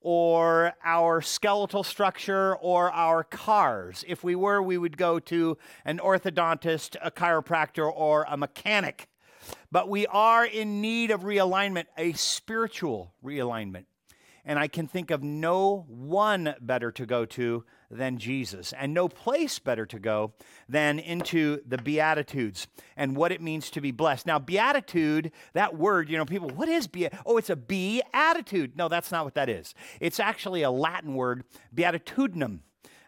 or our skeletal structure or our cars. If we were, we would go to an orthodontist, a chiropractor, or a mechanic. But we are in need of realignment, a spiritual realignment. And I can think of no one better to go to than Jesus, and no place better to go than into the Beatitudes and what it means to be blessed. Now, Beatitude, that word, you know, people, what is be? Oh, it's a be attitude. No, that's not what that is. It's actually a Latin word, beatitudinum,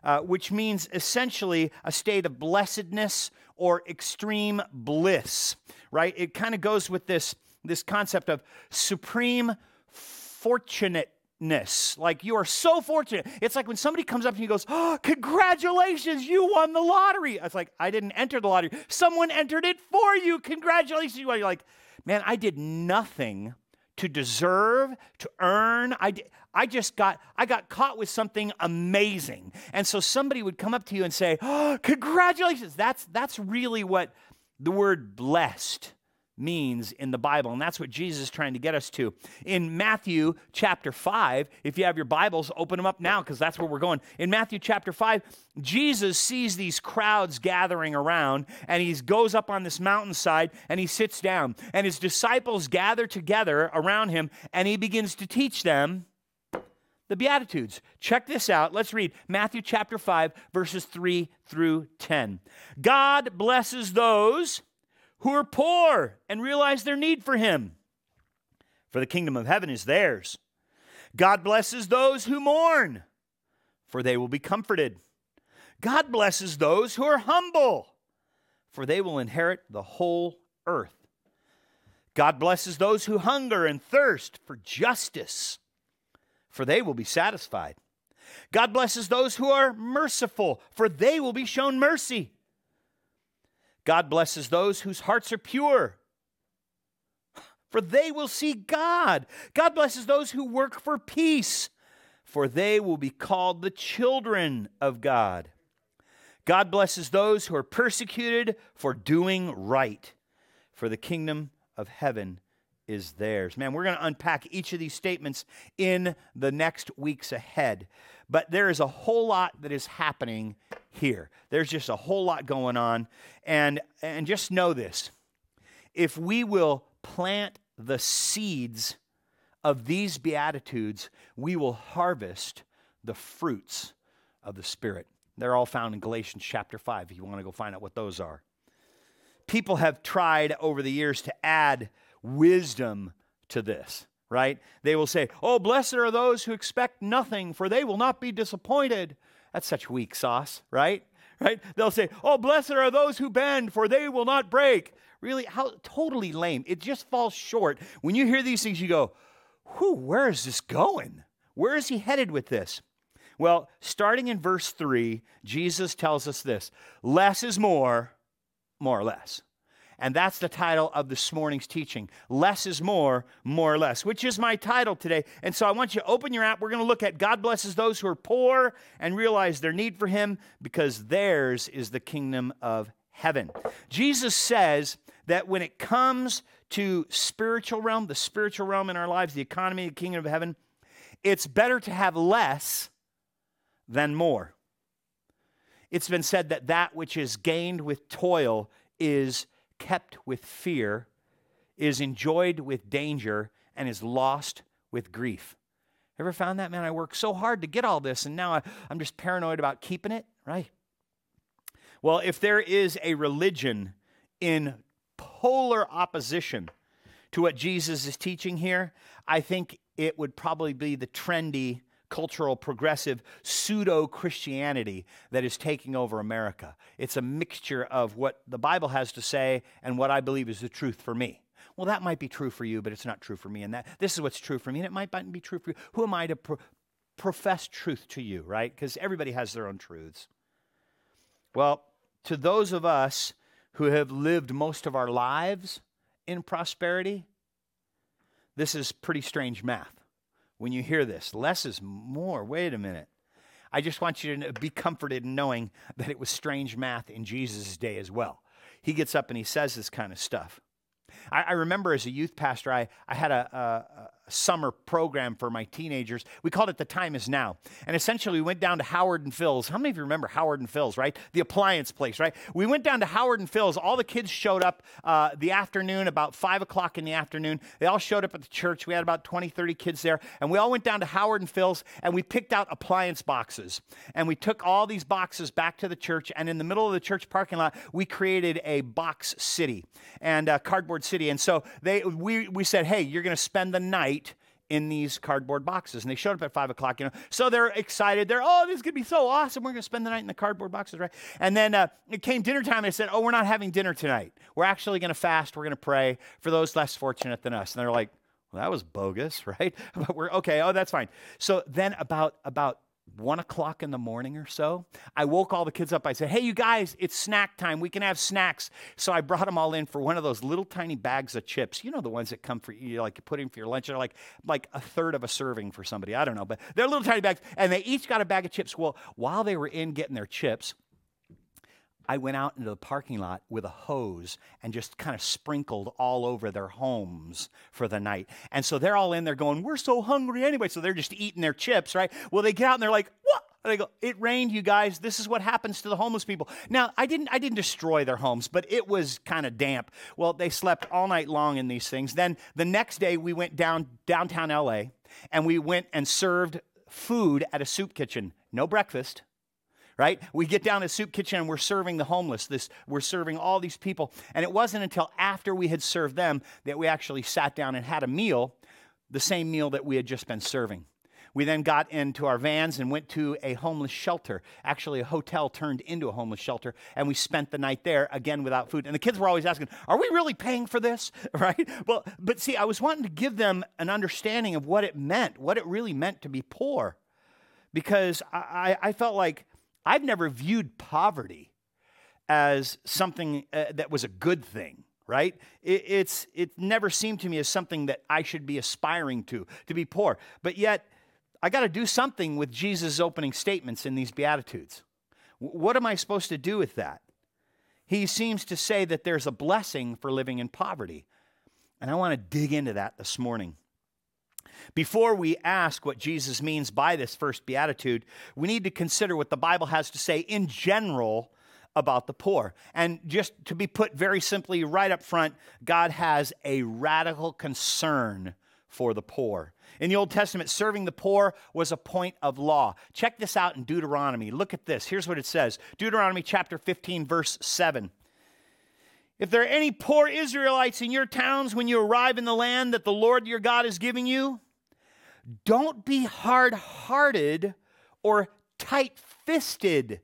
uh, which means essentially a state of blessedness or extreme bliss, right? It kind of goes with this, this concept of supreme fortunate like you are so fortunate. It's like when somebody comes up to you and goes, Oh, congratulations, you won the lottery. It's like, I didn't enter the lottery. Someone entered it for you. Congratulations. You're like, man, I did nothing to deserve, to earn. I, I just got, I got caught with something amazing. And so somebody would come up to you and say, Oh, congratulations. That's, that's really what the word blessed means in the Bible. And that's what Jesus is trying to get us to. In Matthew chapter 5, if you have your Bibles, open them up now because that's where we're going. In Matthew chapter 5, Jesus sees these crowds gathering around and he goes up on this mountainside and he sits down. And his disciples gather together around him and he begins to teach them the Beatitudes. Check this out. Let's read Matthew chapter 5, verses 3 through 10. God blesses those who are poor and realize their need for Him, for the kingdom of heaven is theirs. God blesses those who mourn, for they will be comforted. God blesses those who are humble, for they will inherit the whole earth. God blesses those who hunger and thirst for justice, for they will be satisfied. God blesses those who are merciful, for they will be shown mercy. God blesses those whose hearts are pure, for they will see God. God blesses those who work for peace, for they will be called the children of God. God blesses those who are persecuted for doing right, for the kingdom of heaven is theirs. Man, we're going to unpack each of these statements in the next weeks ahead. But there is a whole lot that is happening here. There's just a whole lot going on. And, and just know this if we will plant the seeds of these Beatitudes, we will harvest the fruits of the Spirit. They're all found in Galatians chapter 5 if you want to go find out what those are. People have tried over the years to add wisdom to this, right? They will say, Oh, blessed are those who expect nothing, for they will not be disappointed. That's such weak sauce, right? Right? They'll say, Oh, blessed are those who bend, for they will not break. Really, how totally lame. It just falls short. When you hear these things, you go, Whew, where is this going? Where is he headed with this? Well, starting in verse 3, Jesus tells us this less is more, more or less. And that's the title of this morning's teaching. Less is more, more or less, which is my title today. And so I want you to open your app. We're going to look at God blesses those who are poor and realize their need for Him because theirs is the kingdom of heaven. Jesus says that when it comes to spiritual realm, the spiritual realm in our lives, the economy, the kingdom of heaven, it's better to have less than more. It's been said that that which is gained with toil is kept with fear, is enjoyed with danger, and is lost with grief. Ever found that, man? I worked so hard to get all this, and now I, am just paranoid about keeping it, right? Well, if there is a religion in polar opposition to what Jesus is teaching here, I think it would probably be the trendy cultural, progressive pseudo Christianity that is taking over America. It's a mixture of what the Bible has to say and what I believe is the truth for me. Well, that might be true for you, but it's not true for me. And that this is what's true for me, and it might not be true for you. Who am I to pro- profess truth to you, right? Because everybody has their own truths. Well, to those of us who have lived most of our lives in prosperity, this is pretty strange math. When you hear this, less is more. Wait a minute. I just want you to be comforted in knowing that it was strange math in Jesus' day as well. He gets up and he says this kind of stuff. I, I remember as a youth pastor, I, I had a, a, summer program for my teenagers. We called it The Time Is Now. And essentially, we went down to Howard and Phil's. How many of you remember Howard and Phil's, right? The appliance place, right? We went down to Howard and Phil's. All the kids showed up uh, the afternoon, about 5 o'clock in the afternoon. They all showed up at the church. We had about 20, 30 kids there. And we all went down to Howard and Phil's and we picked out appliance boxes. And we took all these boxes back to the church. And in the middle of the church parking lot, we created a box city and a cardboard city. And so they, we, we said, hey, you're going to spend the night in these cardboard boxes. And they showed up at five o'clock, you know. So they're excited. They're, oh, this is going to be so awesome. We're going to spend the night in the cardboard boxes, right? And then uh, it came dinner time. And they said, oh, we're not having dinner tonight. We're actually going to fast. We're going to pray for those less fortunate than us. And they're like, well, that was bogus, right? But we're okay. Oh, that's fine. So then about about one o'clock in the morning or so, I woke all the kids up. I said, Hey, you guys, it's snack time. We can have snacks. So I brought them all in for one of those little tiny bags of chips. You know, the ones that come for you, like you put in for your lunch. They're like, like a third of a serving for somebody. I don't know, but they're little tiny bags. And they each got a bag of chips. Well, while they were in getting their chips, I went out into the parking lot with a hose and just kind of sprinkled all over their homes for the night. And so they're all in there going, We're so hungry anyway. So they're just eating their chips, right? Well, they get out and they're like, What? And they go, It rained, you guys. This is what happens to the homeless people. Now, I didn't I didn't destroy their homes, but it was kind of damp. Well, they slept all night long in these things. Then the next day we went down downtown LA and we went and served food at a soup kitchen. No breakfast right? We get down to soup kitchen and we're serving the homeless. This we're serving all these people. And it wasn't until after we had served them that we actually sat down and had a meal, the same meal that we had just been serving. We then got into our vans and went to a homeless shelter. Actually, a hotel turned into a homeless shelter, and we spent the night there again without food. And the kids were always asking, "Are we really paying for this?" Right? Well, but see, I was wanting to give them an understanding of what it meant, what it really meant to be poor, because I, I felt like I've never viewed poverty as something uh, that was a good thing right? It, it's it never seemed to me as something that i should be aspiring to to be poor. But yet i got to do something with jesus opening statements in these beatitudes. W- what am i supposed to do with that? He seems to say that there's a blessing for living in poverty. And i want to dig into that this morning before we ask what Jesus means by this first beatitude, we need to consider what the Bible has to say in general about the poor. And just to be put very simply right up front, God has a radical concern for the poor. In the Old Testament, serving the poor was a point of law. Check this out in Deuteronomy. Look at this. Here's what it says Deuteronomy chapter 15, verse 7. If there are any poor Israelites in your towns when you arrive in the land that the Lord your God is giving you, don't be hard hearted or tight fisted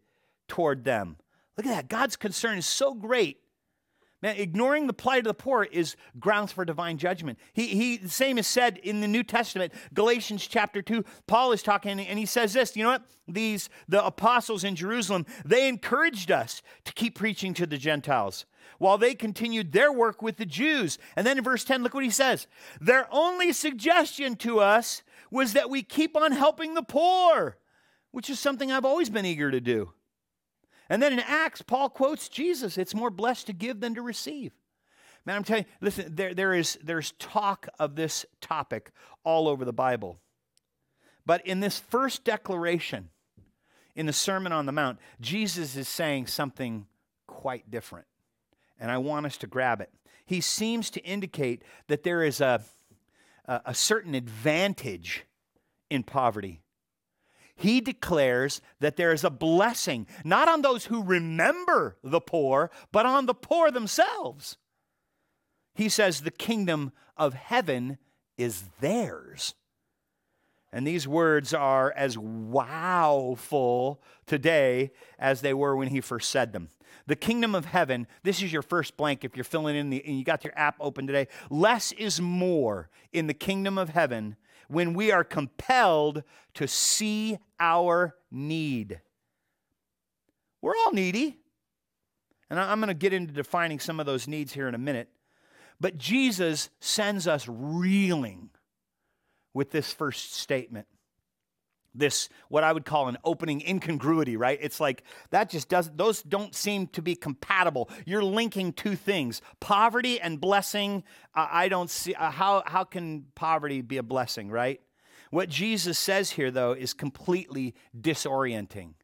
toward them. Look at that. God's concern is so great. Man, ignoring the plight of the poor is grounds for divine judgment. He, he, the same is said in the New Testament, Galatians chapter 2. Paul is talking and he says this you know what? These, the apostles in Jerusalem, they encouraged us to keep preaching to the Gentiles while they continued their work with the Jews. And then in verse 10, look what he says. Their only suggestion to us was that we keep on helping the poor, which is something I've always been eager to do. And then in Acts, Paul quotes Jesus it's more blessed to give than to receive. Man, I'm telling you, listen, there, there is, there's talk of this topic all over the Bible. But in this first declaration, in the Sermon on the Mount, Jesus is saying something quite different. And I want us to grab it. He seems to indicate that there is a, a, a certain advantage in poverty. He declares that there is a blessing, not on those who remember the poor, but on the poor themselves. He says the kingdom of heaven is theirs. And these words are as wowful today as they were when he first said them. The kingdom of heaven, this is your first blank if you're filling in the, and you got your app open today. Less is more in the kingdom of heaven when we are compelled to see our need. We're all needy. And I'm going to get into defining some of those needs here in a minute. But Jesus sends us reeling with this first statement. This, what I would call an opening incongruity, right? It's like that just doesn't, those don't seem to be compatible. You're linking two things poverty and blessing. Uh, I don't see, uh, how, how can poverty be a blessing, right? What Jesus says here, though, is completely disorienting.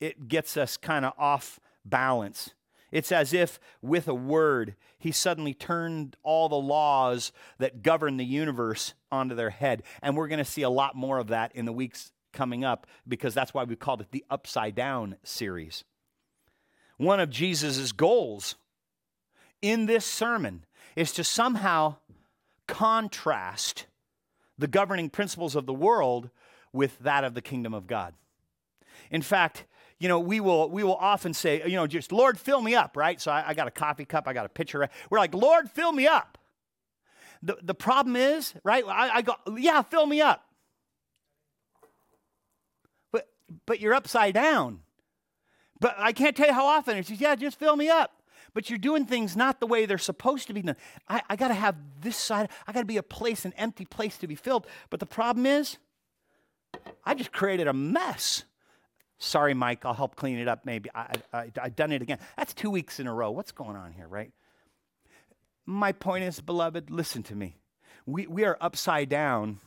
It gets us kind of off balance. It's as if, with a word, he suddenly turned all the laws that govern the universe onto their head. And we're going to see a lot more of that in the weeks coming up because that's why we called it the Upside Down series. One of Jesus' goals in this sermon is to somehow contrast the governing principles of the world with that of the kingdom of God. In fact, you know, we will we will often say, you know, just Lord, fill me up, right? So I, I got a coffee cup, I got a pitcher. We're like, Lord, fill me up. The, the problem is, right? I, I go, yeah, fill me up. But but you're upside down. But I can't tell you how often it's just, yeah, just fill me up. But you're doing things not the way they're supposed to be done. I, I got to have this side, I got to be a place, an empty place to be filled. But the problem is, I just created a mess. Sorry, Mike, I'll help clean it up maybe. I, I, I've done it again. That's two weeks in a row. What's going on here, right? My point is, beloved, listen to me. We, we are upside down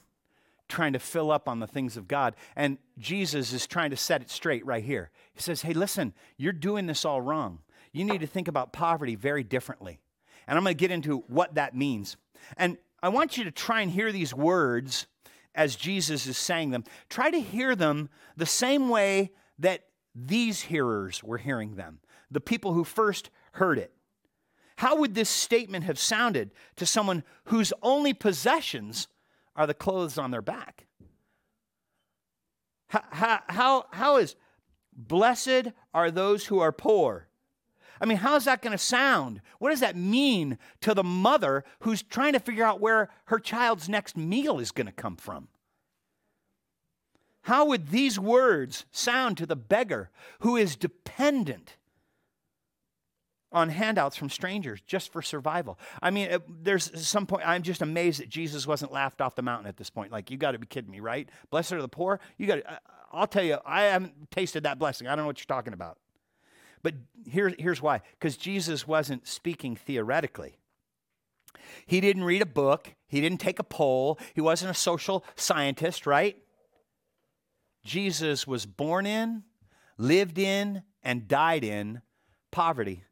trying to fill up on the things of God. And Jesus is trying to set it straight right here. He says, Hey, listen, you're doing this all wrong. You need to think about poverty very differently. And I'm going to get into what that means. And I want you to try and hear these words as Jesus is saying them. Try to hear them the same way that these hearers were hearing them, the people who first heard it. How would this statement have sounded to someone whose only possessions are the clothes on their back? How, how, how, how is blessed are those who are poor? I mean, how's that going to sound? What does that mean to the mother who's trying to figure out where her child's next meal is going to come from? How would these words sound to the beggar who is dependent on handouts from strangers just for survival? I mean, uh, there's some point, I'm just amazed that Jesus wasn't laughed off the mountain at this point. Like, you got to be kidding me, right? Blessed are the poor. You got to, uh, I'll tell you, I haven't tasted that blessing. I don't know what you're talking about. But here, here's why because Jesus wasn't speaking theoretically. He didn't read a book, he didn't take a poll, he wasn't a social scientist, right? Jesus was born in, lived in, and died in poverty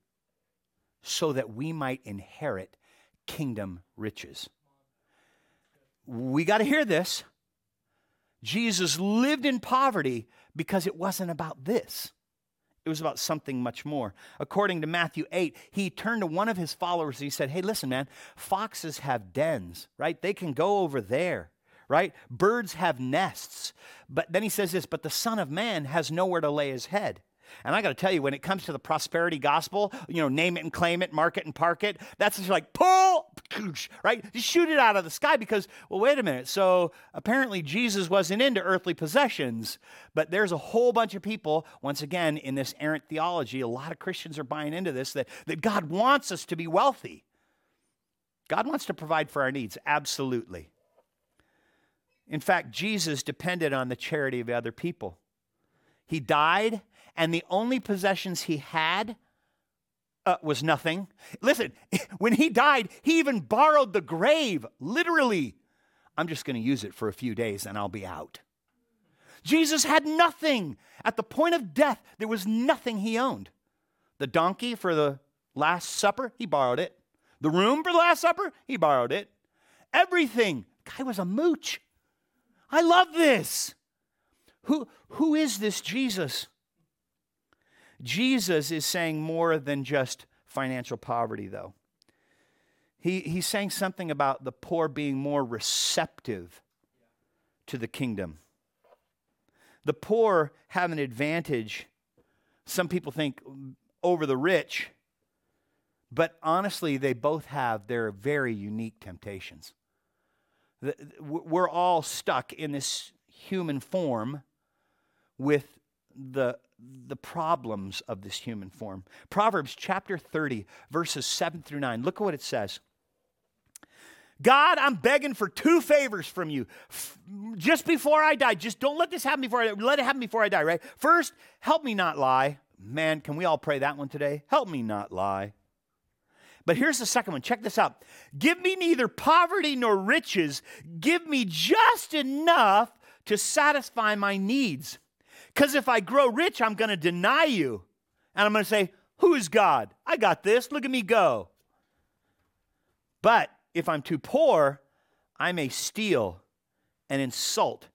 so that we might inherit kingdom riches. We got to hear this. Jesus lived in poverty because it wasn't about this. It was about something much more. According to Matthew 8, he turned to one of his followers and he said, Hey, listen, man, foxes have dens, right? They can go over there, right? Birds have nests. But then he says this, but the Son of Man has nowhere to lay his head. And I got to tell you, when it comes to the prosperity gospel, you know, name it and claim it, mark it and park it, that's just like pull, right? Just shoot it out of the sky because, well, wait a minute. So apparently Jesus wasn't into earthly possessions, but there's a whole bunch of people, once again, in this errant theology, a lot of Christians are buying into this, that, that God wants us to be wealthy. God wants to provide for our needs, absolutely. In fact, Jesus depended on the charity of other people. He died and the only possessions he had uh, was nothing. Listen, when he died, he even borrowed the grave, literally. I'm just going to use it for a few days and I'll be out. Jesus had nothing. At the point of death, there was nothing he owned. The donkey for the Last Supper, he borrowed it. The room for the Last Supper, he borrowed it. Everything. Guy was a mooch. I love this. Who, who is this Jesus? Jesus is saying more than just financial poverty, though. He, he's saying something about the poor being more receptive to the kingdom. The poor have an advantage, some people think, over the rich, but honestly, they both have their very unique temptations. we're all stuck in this human form with the, the problems of this human form. Proverbs chapter 30, verses 7 through 9. Look at what it says. God, I'm begging for two favors from you. F- just before I die, just don't let this happen before I let it happen before I die, right? First, help me not lie. Man, can we all pray that one today? Help me not lie. But here's the second one. Check this out. Give me neither poverty nor riches. Give me just enough to satisfy my needs. Because if I grow rich, I'm going to deny you. And I'm going to say, Who is God? I got this. Look at me go. But if I'm too poor, I may steal and insult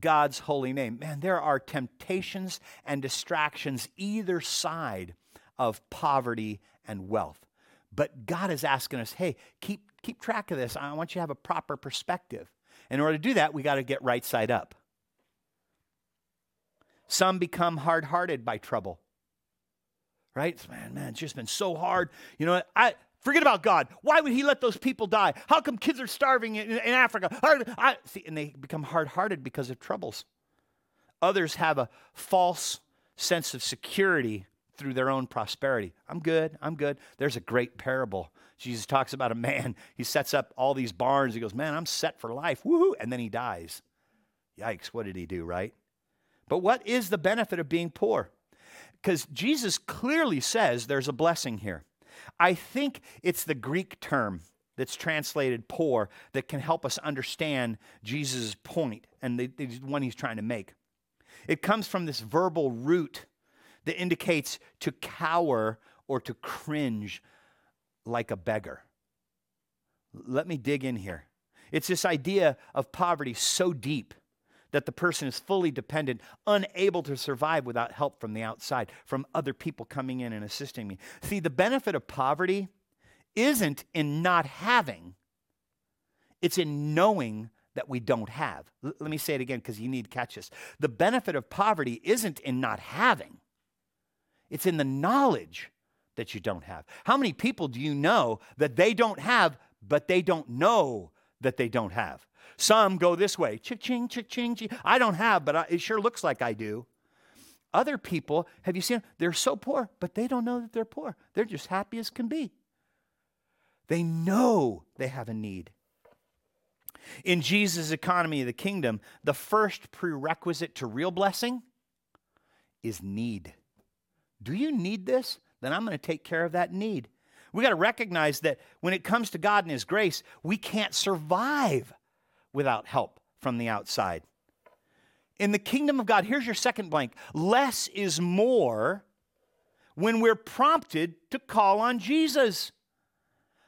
God's holy name. Man, there are temptations and distractions either side of poverty and wealth. But God is asking us, hey, keep, keep track of this. I want you to have a proper perspective. In order to do that, we got to get right side up. Some become hard hearted by trouble. Right? Man, man, it's just been so hard. You know, I, Forget about God. Why would He let those people die? How come kids are starving in, in Africa? I, see, and they become hard hearted because of troubles. Others have a false sense of security through their own prosperity. I'm good. I'm good. There's a great parable. Jesus talks about a man. He sets up all these barns. He goes, Man, I'm set for life. Woohoo. And then he dies. Yikes. What did he do, right? But what is the benefit of being poor? Because Jesus clearly says there's a blessing here. I think it's the Greek term that's translated poor that can help us understand Jesus' point and the, the one he's trying to make. It comes from this verbal root that indicates to cower or to cringe like a beggar. Let me dig in here. It's this idea of poverty so deep that the person is fully dependent, unable to survive without help from the outside, from other people coming in and assisting me. See, the benefit of poverty isn't in not having, it's in knowing that we don't have. L- let me say it again because you need to catch this. The benefit of poverty isn't in not having, it's in the knowledge that you don't have. How many people do you know that they don't have, but they don't know that they don't have? Some go this way, ching, ching, ching. I don't have, but I, it sure looks like I do. Other people, have you seen? They're so poor, but they don't know that they're poor. They're just happy as can be. They know they have a need. In Jesus' economy of the kingdom, the first prerequisite to real blessing is need. Do you need this? Then I'm going to take care of that need. We got to recognize that when it comes to God and His grace, we can't survive without help from the outside. In the kingdom of God, here's your second blank less is more when we're prompted to call on Jesus.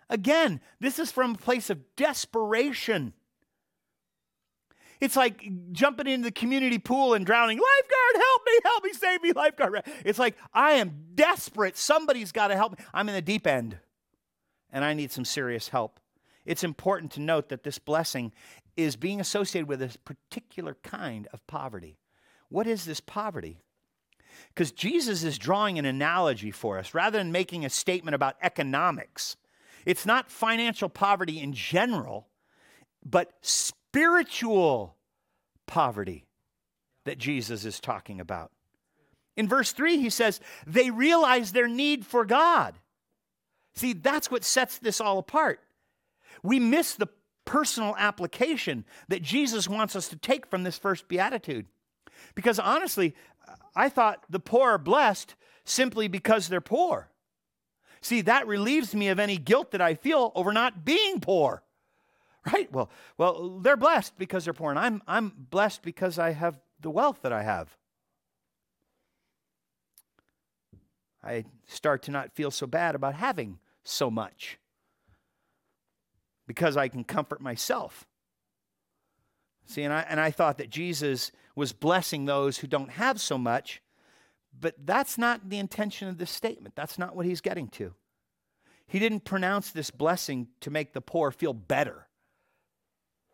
Again, this is from a place of desperation. It's like jumping into the community pool and drowning. Lifeguard, help me, help me, save me, lifeguard. It's like I am desperate. Somebody's got to help me. I'm in the deep end and I need some serious help. It's important to note that this blessing is being associated with a particular kind of poverty. What is this poverty? Because Jesus is drawing an analogy for us rather than making a statement about economics. It's not financial poverty in general, but spiritual poverty that Jesus is talking about. In verse 3, he says, they realize their need for God. See, that's what sets this all apart. We miss the personal application that Jesus wants us to take from this first beatitude. Because honestly, I thought the poor are blessed simply because they're poor. See, that relieves me of any guilt that I feel over not being poor. Right? Well, well, they're blessed because they're poor, and I'm I'm blessed because I have the wealth that I have. I start to not feel so bad about having so much because I can comfort myself. See, and I, and I thought that Jesus was blessing those who don't have so much, but that's not the intention of this statement. That's not what he's getting to. He didn't pronounce this blessing to make the poor feel better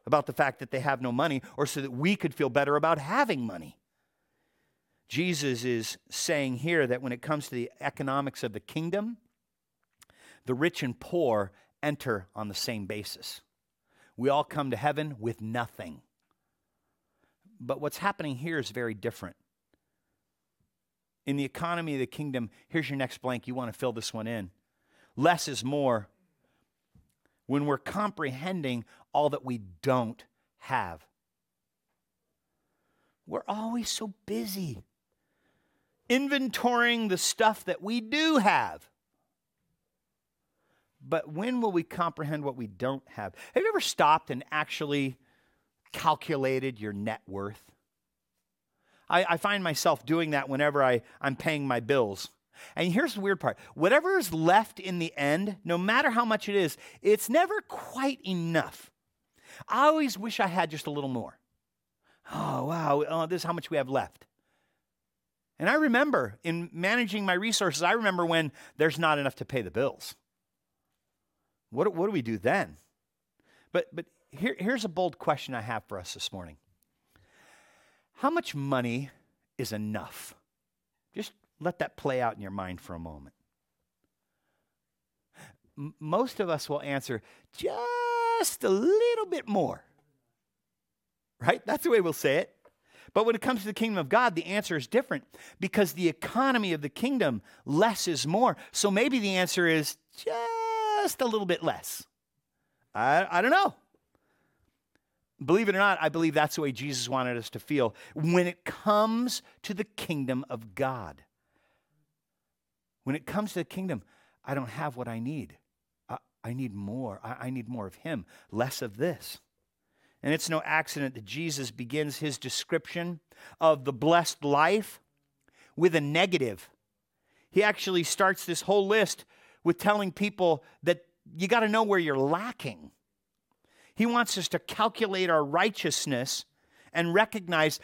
about the fact that they have no money or so that we could feel better about having money. Jesus is saying here that when it comes to the economics of the kingdom, the rich and poor enter on the same basis. We all come to heaven with nothing. But what's happening here is very different. In the economy of the kingdom, here's your next blank. You want to fill this one in. Less is more when we're comprehending all that we don't have. We're always so busy inventorying the stuff that we do have. But when will we comprehend what we don't have? Have you ever stopped and actually calculated your net worth? I, I find myself doing that whenever I, I'm paying my bills. And here's the weird part whatever is left in the end, no matter how much it is, it's never quite enough. I always wish I had just a little more. Oh, wow, oh, this is how much we have left. And I remember in managing my resources, I remember when there's not enough to pay the bills. What, what do we do then? But, but here, here's a bold question I have for us this morning How much money is enough? Just let that play out in your mind for a moment. M- most of us will answer just a little bit more. Right? That's the way we'll say it. But when it comes to the kingdom of God, the answer is different because the economy of the kingdom, less is more. So maybe the answer is just a little bit less. I, I don't know. Believe it or not, I believe that's the way Jesus wanted us to feel when it comes to the kingdom of God. When it comes to the kingdom, I don't have what I need. I, I need more. I, I need more of Him, less of this. And it's no accident that Jesus begins his description of the blessed life with a negative. He actually starts this whole list with telling people that you got to know where you're lacking. He wants us to calculate our righteousness and recognize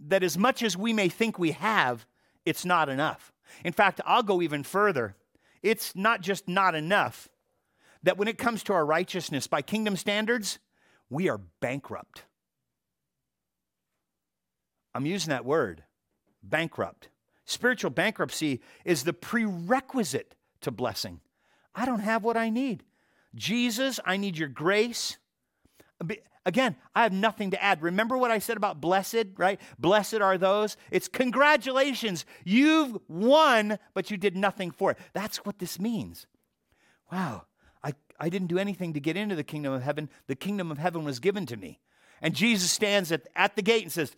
that as much as we may think we have, it's not enough. In fact, I'll go even further. It's not just not enough, that when it comes to our righteousness by kingdom standards, we are bankrupt. I'm using that word, bankrupt. Spiritual bankruptcy is the prerequisite to blessing. I don't have what I need. Jesus, I need your grace. Again, I have nothing to add. Remember what I said about blessed, right? Blessed are those. It's congratulations. You've won, but you did nothing for it. That's what this means. Wow. I I didn't do anything to get into the kingdom of heaven. The kingdom of heaven was given to me. And Jesus stands at, at the gate and says,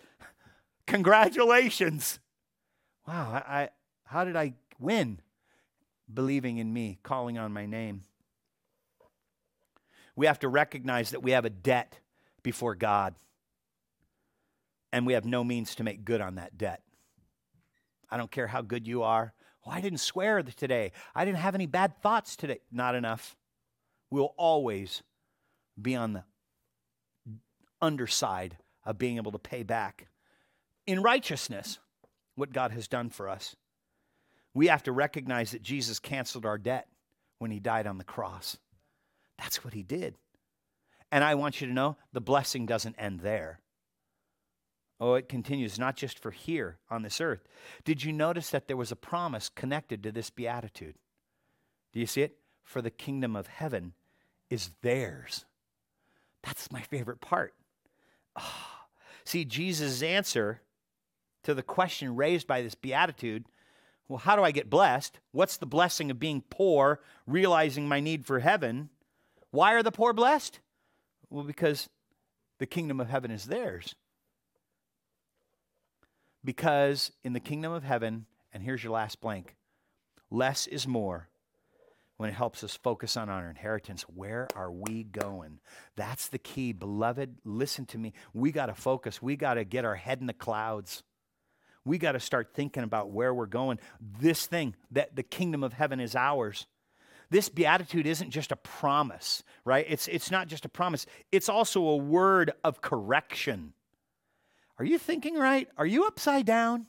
Congratulations. Wow, I, I, how did I win? Believing in me, calling on my name. We have to recognize that we have a debt before God, and we have no means to make good on that debt. I don't care how good you are. Oh, I didn't swear today. I didn't have any bad thoughts today. Not enough We'll always be on the underside of being able to pay back in righteousness what God has done for us. We have to recognize that Jesus canceled our debt when he died on the cross. That's what he did. And I want you to know the blessing doesn't end there. Oh, it continues, not just for here on this earth. Did you notice that there was a promise connected to this beatitude? Do you see it? For the kingdom of heaven is theirs. That's my favorite part. Oh. See, Jesus' answer to the question raised by this beatitude well, how do I get blessed? What's the blessing of being poor, realizing my need for heaven? Why are the poor blessed? Well, because the kingdom of heaven is theirs. Because in the kingdom of heaven, and here's your last blank less is more when it helps us focus on our inheritance. Where are we going? That's the key. Beloved, listen to me. We got to focus. We got to get our head in the clouds. We got to start thinking about where we're going. This thing, that the kingdom of heaven is ours. This beatitude isn't just a promise, right? It's, it's not just a promise, it's also a word of correction. Are you thinking right? Are you upside down?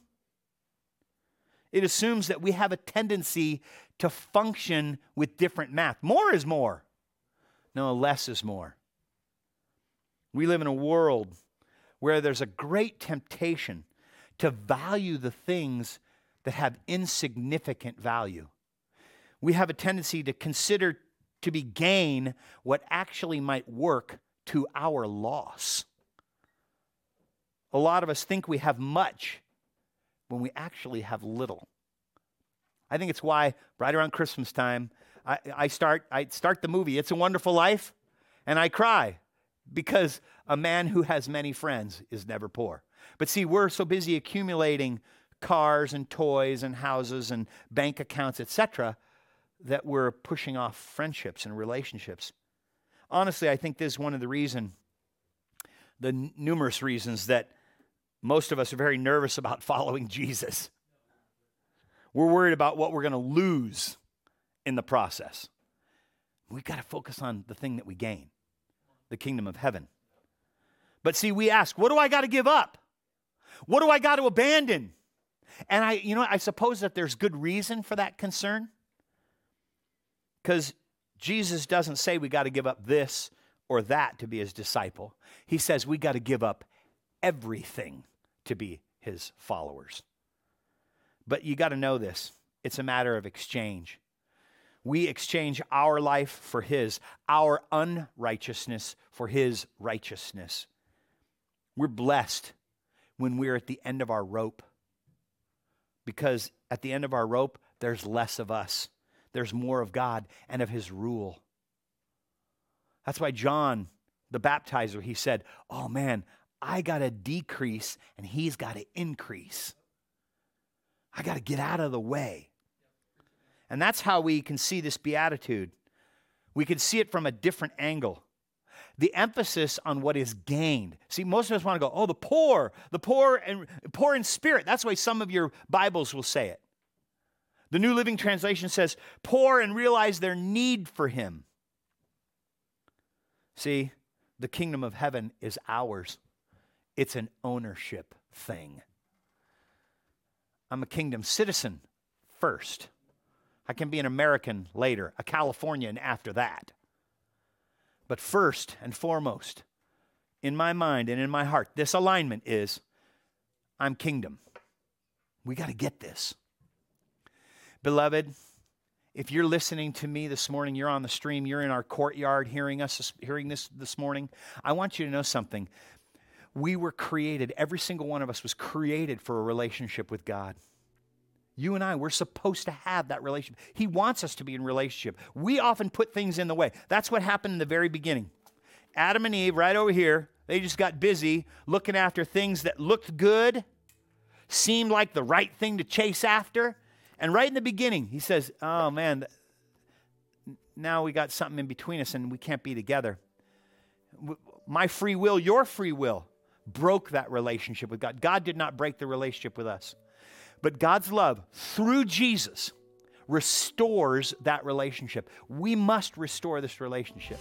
It assumes that we have a tendency to function with different math. More is more. No, less is more. We live in a world where there's a great temptation to value the things that have insignificant value. We have a tendency to consider to be gain what actually might work to our loss. A lot of us think we have much when we actually have little. I think it's why right around Christmas time, I, I, start, I start the movie, It's a Wonderful Life, and I cry because a man who has many friends is never poor. But see, we're so busy accumulating cars and toys and houses and bank accounts, etc., that we're pushing off friendships and relationships. Honestly, I think this is one of the reason, the n- numerous reasons that most of us are very nervous about following Jesus. We're worried about what we're going to lose in the process. We've got to focus on the thing that we gain the kingdom of heaven. But see, we ask, what do I got to give up? What do I got to abandon? And I, you know, I suppose that there's good reason for that concern. Because Jesus doesn't say we got to give up this or that to be his disciple. He says we got to give up everything to be his followers. But you got to know this it's a matter of exchange. We exchange our life for his, our unrighteousness for his righteousness. We're blessed when we're at the end of our rope because at the end of our rope, there's less of us, there's more of God and of his rule. That's why John, the baptizer, he said, Oh man, I got to decrease and he's got to increase. I got to get out of the way. And that's how we can see this beatitude. We can see it from a different angle. The emphasis on what is gained. See, most of us want to go, oh, the poor, the poor and poor in spirit. That's why some of your Bibles will say it. The New Living Translation says, poor and realize their need for him. See, the kingdom of heaven is ours. It's an ownership thing. I'm a kingdom citizen first. I can be an American later, a Californian after that. But first and foremost, in my mind and in my heart, this alignment is I'm kingdom. We got to get this. Beloved, if you're listening to me this morning, you're on the stream, you're in our courtyard hearing us hearing this this morning, I want you to know something we were created, every single one of us was created for a relationship with God. You and I, we're supposed to have that relationship. He wants us to be in relationship. We often put things in the way. That's what happened in the very beginning. Adam and Eve, right over here, they just got busy looking after things that looked good, seemed like the right thing to chase after. And right in the beginning, he says, Oh man, now we got something in between us and we can't be together. My free will, your free will broke that relationship with God. God did not break the relationship with us. But God's love through Jesus restores that relationship. We must restore this relationship.